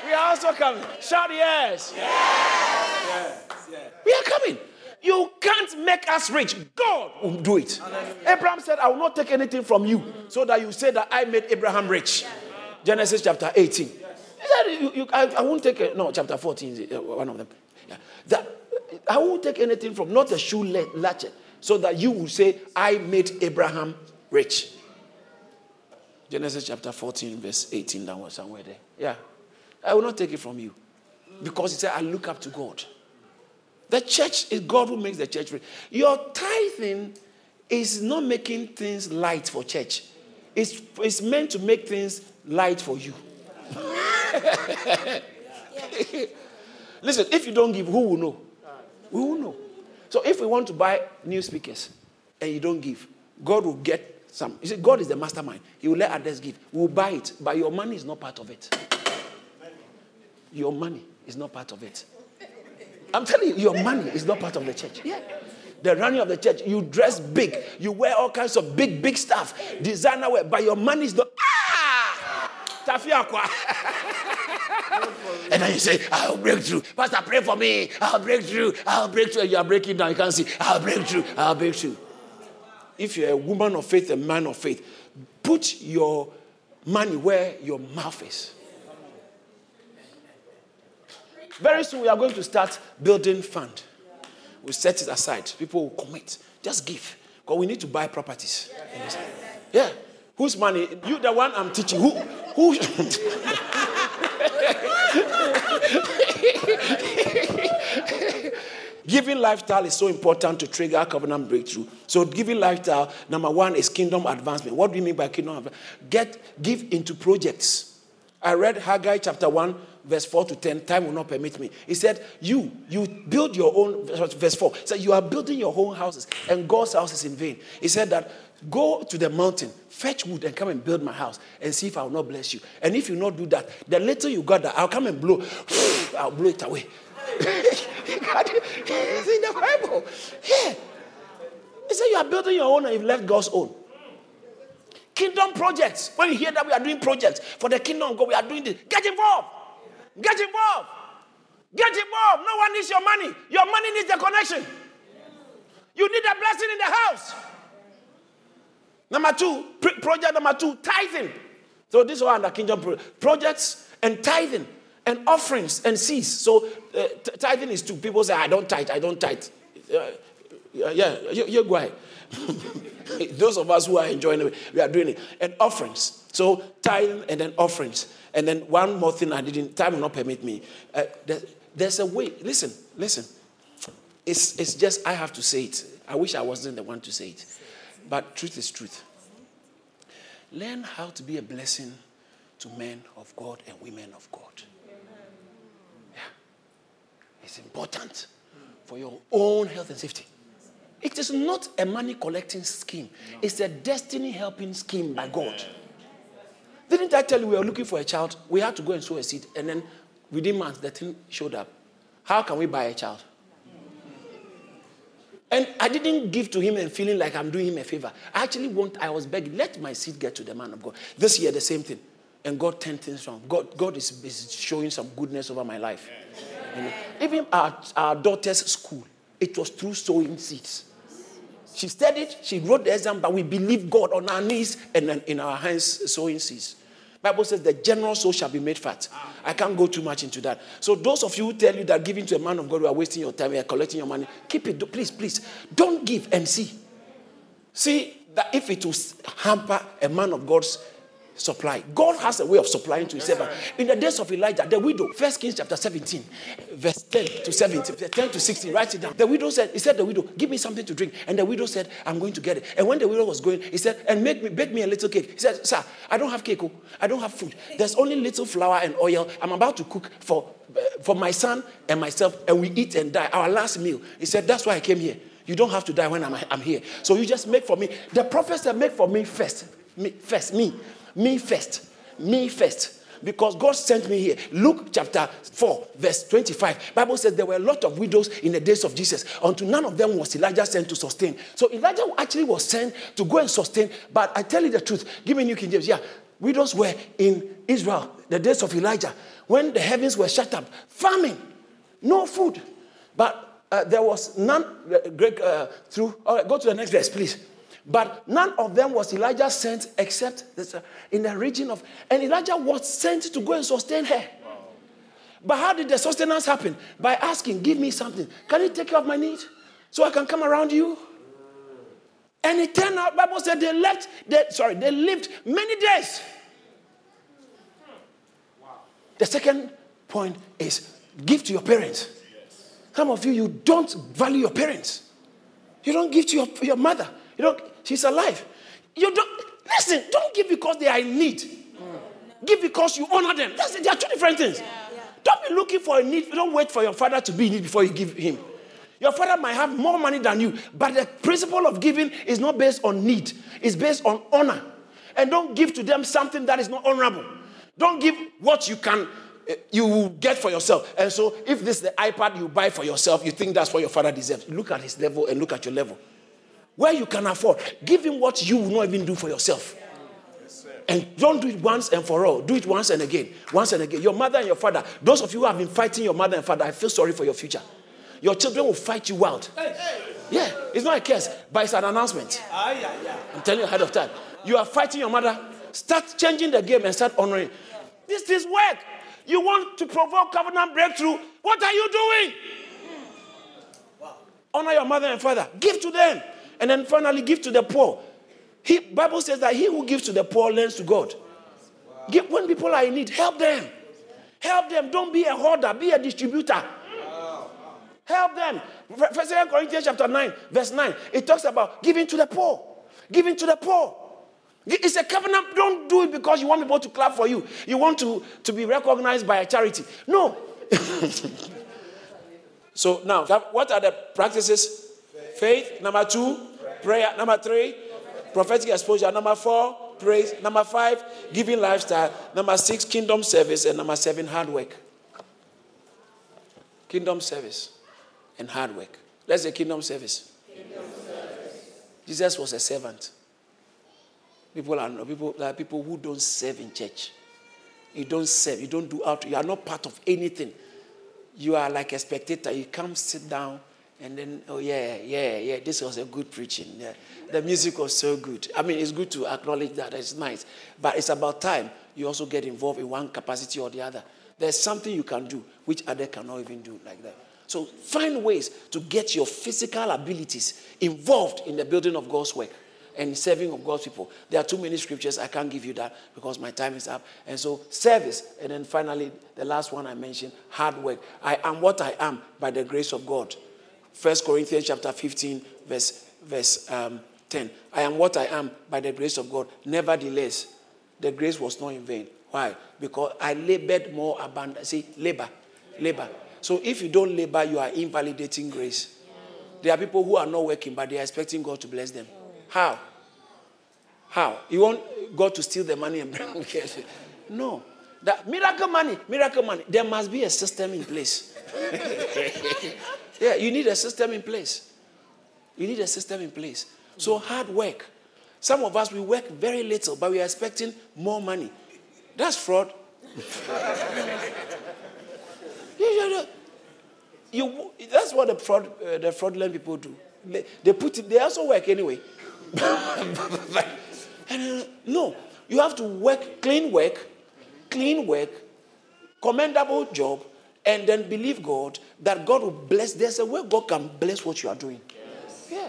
We are also coming. Shout yes. yes. yes. We are coming. You can't make us rich. God will do it. Abraham said, I will not take anything from you so that you say that I made Abraham rich. Genesis chapter 18. He said, you, you, I, I, won't take it. No, chapter 14, uh, one of them. Yeah. That, I won't take anything from, not a shoe latchet so that you will say, I made Abraham rich. Genesis chapter 14, verse 18, that was somewhere there. Yeah. I will not take it from you. Because he said, I look up to God. The church is God who makes the church rich. Your tithing is not making things light for church. It's, it's meant to make things light for you. Listen, if you don't give, who will know? Who will know? So if we want to buy new speakers and you don't give, God will get some. You see, God is the mastermind. He will let others give. We'll buy it, but your money is not part of it. Your money is not part of it. I'm telling you, your money is not part of the church. Yeah. The running of the church, you dress big, you wear all kinds of big, big stuff, designer wear, but your money is not. Ah! and then you say, I'll break through. Pastor, pray for me. I'll break through. I'll break through. You are breaking down. You can't see. I'll break through. I'll break through. If you're a woman of faith, a man of faith, put your money where your mouth is. Very soon we are going to start building fund. We set it aside. People will commit. Just give. Because we need to buy properties. Yeah. Whose money? You the one I'm teaching. Who who giving lifestyle is so important to trigger covenant breakthrough. So, giving lifestyle, number one is kingdom advancement. What do you mean by kingdom advancement? Get give into projects. I read Haggai chapter 1, verse 4 to 10. Time will not permit me. He said, You, you build your own, verse 4. He said, You are building your own houses, and God's house is in vain. He said that go to the mountain, fetch wood, and come and build my house, and see if I will not bless you. And if you not do that, the little you got that, I'll come and blow. I'll blow it away. It's in the Bible. Yeah. He said, You are building your own and you've left God's own. Kingdom projects. When you hear that we are doing projects for the kingdom of God, we are doing this. Get involved. Get involved. Get involved. No one needs your money. Your money needs the connection. You need a blessing in the house. Number two, project number two, tithing. So this is under kingdom projects and tithing and offerings and seeds. So uh, tithing is two. People say, I don't tithe, I don't tithe. Uh, yeah, you, you go. Those of us who are enjoying it, we are doing it. And offerings. So tithing and then offerings. And then one more thing I didn't, time will not permit me. Uh, there, there's a way. Listen, listen. It's, it's just, I have to say it. I wish I wasn't the one to say it. But truth is truth. Learn how to be a blessing to men of God and women of God. It's important for your own health and safety. It is not a money collecting scheme, it's a destiny helping scheme by God. Didn't I tell you we were looking for a child? We had to go and sow a seed, and then within months, the thing showed up. How can we buy a child? And I didn't give to him and feeling like I'm doing him a favor. I actually want, I was begging, let my seed get to the man of God. This year, the same thing. And God turned things around. God, God is, is showing some goodness over my life. Even our, our daughter's school, it was through sowing seeds. She studied, she wrote the exam, but we believe God on our knees and in our hands sowing seeds. Bible says the general soul shall be made fat. I can't go too much into that. So those of you who tell you that giving to a man of God, you are wasting your time, you are collecting your money, keep it. Please, please, don't give and see. See that if it will hamper a man of God's supply. God has a way of supplying to his servant. In the days of Elijah, the widow, First Kings chapter 17, verse 10 to 17, 10 to 16, write it down. The widow said, He said, The widow, give me something to drink. And the widow said, I'm going to get it. And when the widow was going, he said, And make me bake me a little cake. He said, Sir, I don't have cake. Oh. I don't have food. There's only little flour and oil. I'm about to cook for, uh, for my son and myself, and we eat and die. Our last meal. He said, That's why I came here. You don't have to die when I'm, I'm here. So you just make for me. The prophet said, Make for me first. Me, first, me. Me first. Me first. Because God sent me here. Luke chapter 4, verse 25. Bible says there were a lot of widows in the days of Jesus. Unto none of them was Elijah sent to sustain. So Elijah actually was sent to go and sustain. But I tell you the truth. Give me New King James. Yeah. Widows were in Israel, the days of Elijah, when the heavens were shut up. Famine. No food. But uh, there was none. Uh, Greg, uh, through. All right, go to the next verse, please. But none of them was Elijah sent except uh, in the region of. And Elijah was sent to go and sustain her. Wow. But how did the sustenance happen? By asking, Give me something. Can you take care of my need? So I can come around you? And it turned out, Bible said they left, they, sorry, they lived many days. Wow. The second point is give to your parents. Yes. Some of you, you don't value your parents. You don't give to your, your mother. You don't She's alive. You don't listen, don't give because they are in need. Mm. Give because you honor them. That's. They are two different things. Yeah. Yeah. Don't be looking for a need. Don't wait for your father to be in need before you give him. Your father might have more money than you, but the principle of giving is not based on need, it's based on honor. And don't give to them something that is not honorable. Don't give what you can eh, you get for yourself. And so if this is the iPad you buy for yourself, you think that's what your father deserves. Look at his level and look at your level where you can afford. Give him what you will not even do for yourself. And don't do it once and for all. Do it once and again. Once and again. Your mother and your father, those of you who have been fighting your mother and father, I feel sorry for your future. Your children will fight you wild. Yeah, it's not a curse, but it's an announcement. Ah, I'm telling you ahead of time. You are fighting your mother. Start changing the game and start honoring. This is work. You want to provoke covenant breakthrough. What are you doing? Hmm. Honor your mother and father. Give to them and then finally give to the poor. He, Bible says that he who gives to the poor lends to God. Give, when people are in need, help them. Help them. Don't be a hoarder, be a distributor. Help them. First Corinthians chapter 9, verse 9. It talks about giving to the poor. Giving to the poor. It's a covenant. Don't do it because you want people to clap for you. You want to, to be recognized by a charity. No. so now, what are the practices? Faith. Number two, Prayer. Number three, prophetic exposure. Number four, praise. Number five, giving lifestyle. Number six, kingdom service. And number seven, hard work. Kingdom service and hard work. Let's say kingdom service. Jesus was a servant. People are people are people who don't serve in church. You don't serve. You don't do out. You are not part of anything. You are like a spectator. You come sit down and then, oh, yeah, yeah, yeah, this was a good preaching. Yeah. The music was so good. I mean, it's good to acknowledge that. It's nice. But it's about time you also get involved in one capacity or the other. There's something you can do which other cannot even do like that. So find ways to get your physical abilities involved in the building of God's work and serving of God's people. There are too many scriptures. I can't give you that because my time is up. And so, service. And then finally, the last one I mentioned hard work. I am what I am by the grace of God. First Corinthians chapter 15, verse, verse um, 10. I am what I am by the grace of God. Nevertheless, the grace was not in vain. Why? Because I labored more abundantly. See, labor, labor. So if you don't labor, you are invalidating grace. There are people who are not working, but they are expecting God to bless them. How? How? You want God to steal the money and bring cash? No. That miracle money, miracle money. There must be a system in place. yeah, you need a system in place. You need a system in place. So hard work. Some of us we work very little, but we are expecting more money. That's fraud. you, that's what the fraud, uh, the fraudulent people do. They, they put it, they also work anyway. and, uh, no, you have to work, clean work, clean work, commendable job, and then believe God that God will bless. There's a way God can bless what you are doing. Yes. Yeah.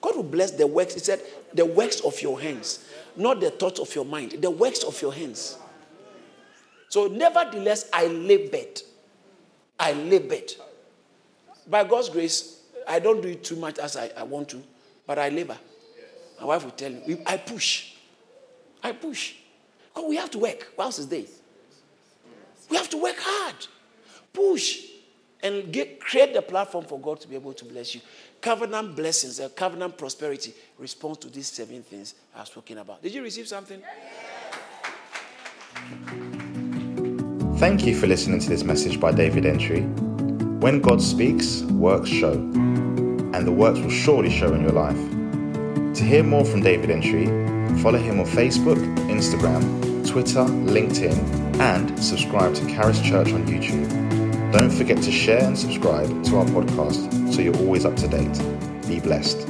God will bless the works. He said, the works of your hands, not the thoughts of your mind, the works of your hands. So, nevertheless, I labored. I labored. By God's grace, I don't do it too much as I, I want to, but I labor. My wife will tell me, I push. I push. Because we have to work What else is day. We have to work hard. Push. And get, create the platform for God to be able to bless you. Covenant blessings, a covenant prosperity responds to these seven things I've spoken about. Did you receive something? Thank you for listening to this message by David Entry. When God speaks, works show, and the works will surely show in your life. To hear more from David Entry, follow him on Facebook, Instagram, Twitter, LinkedIn, and subscribe to Charis Church on YouTube. Don't forget to share and subscribe to our podcast so you're always up to date. Be blessed.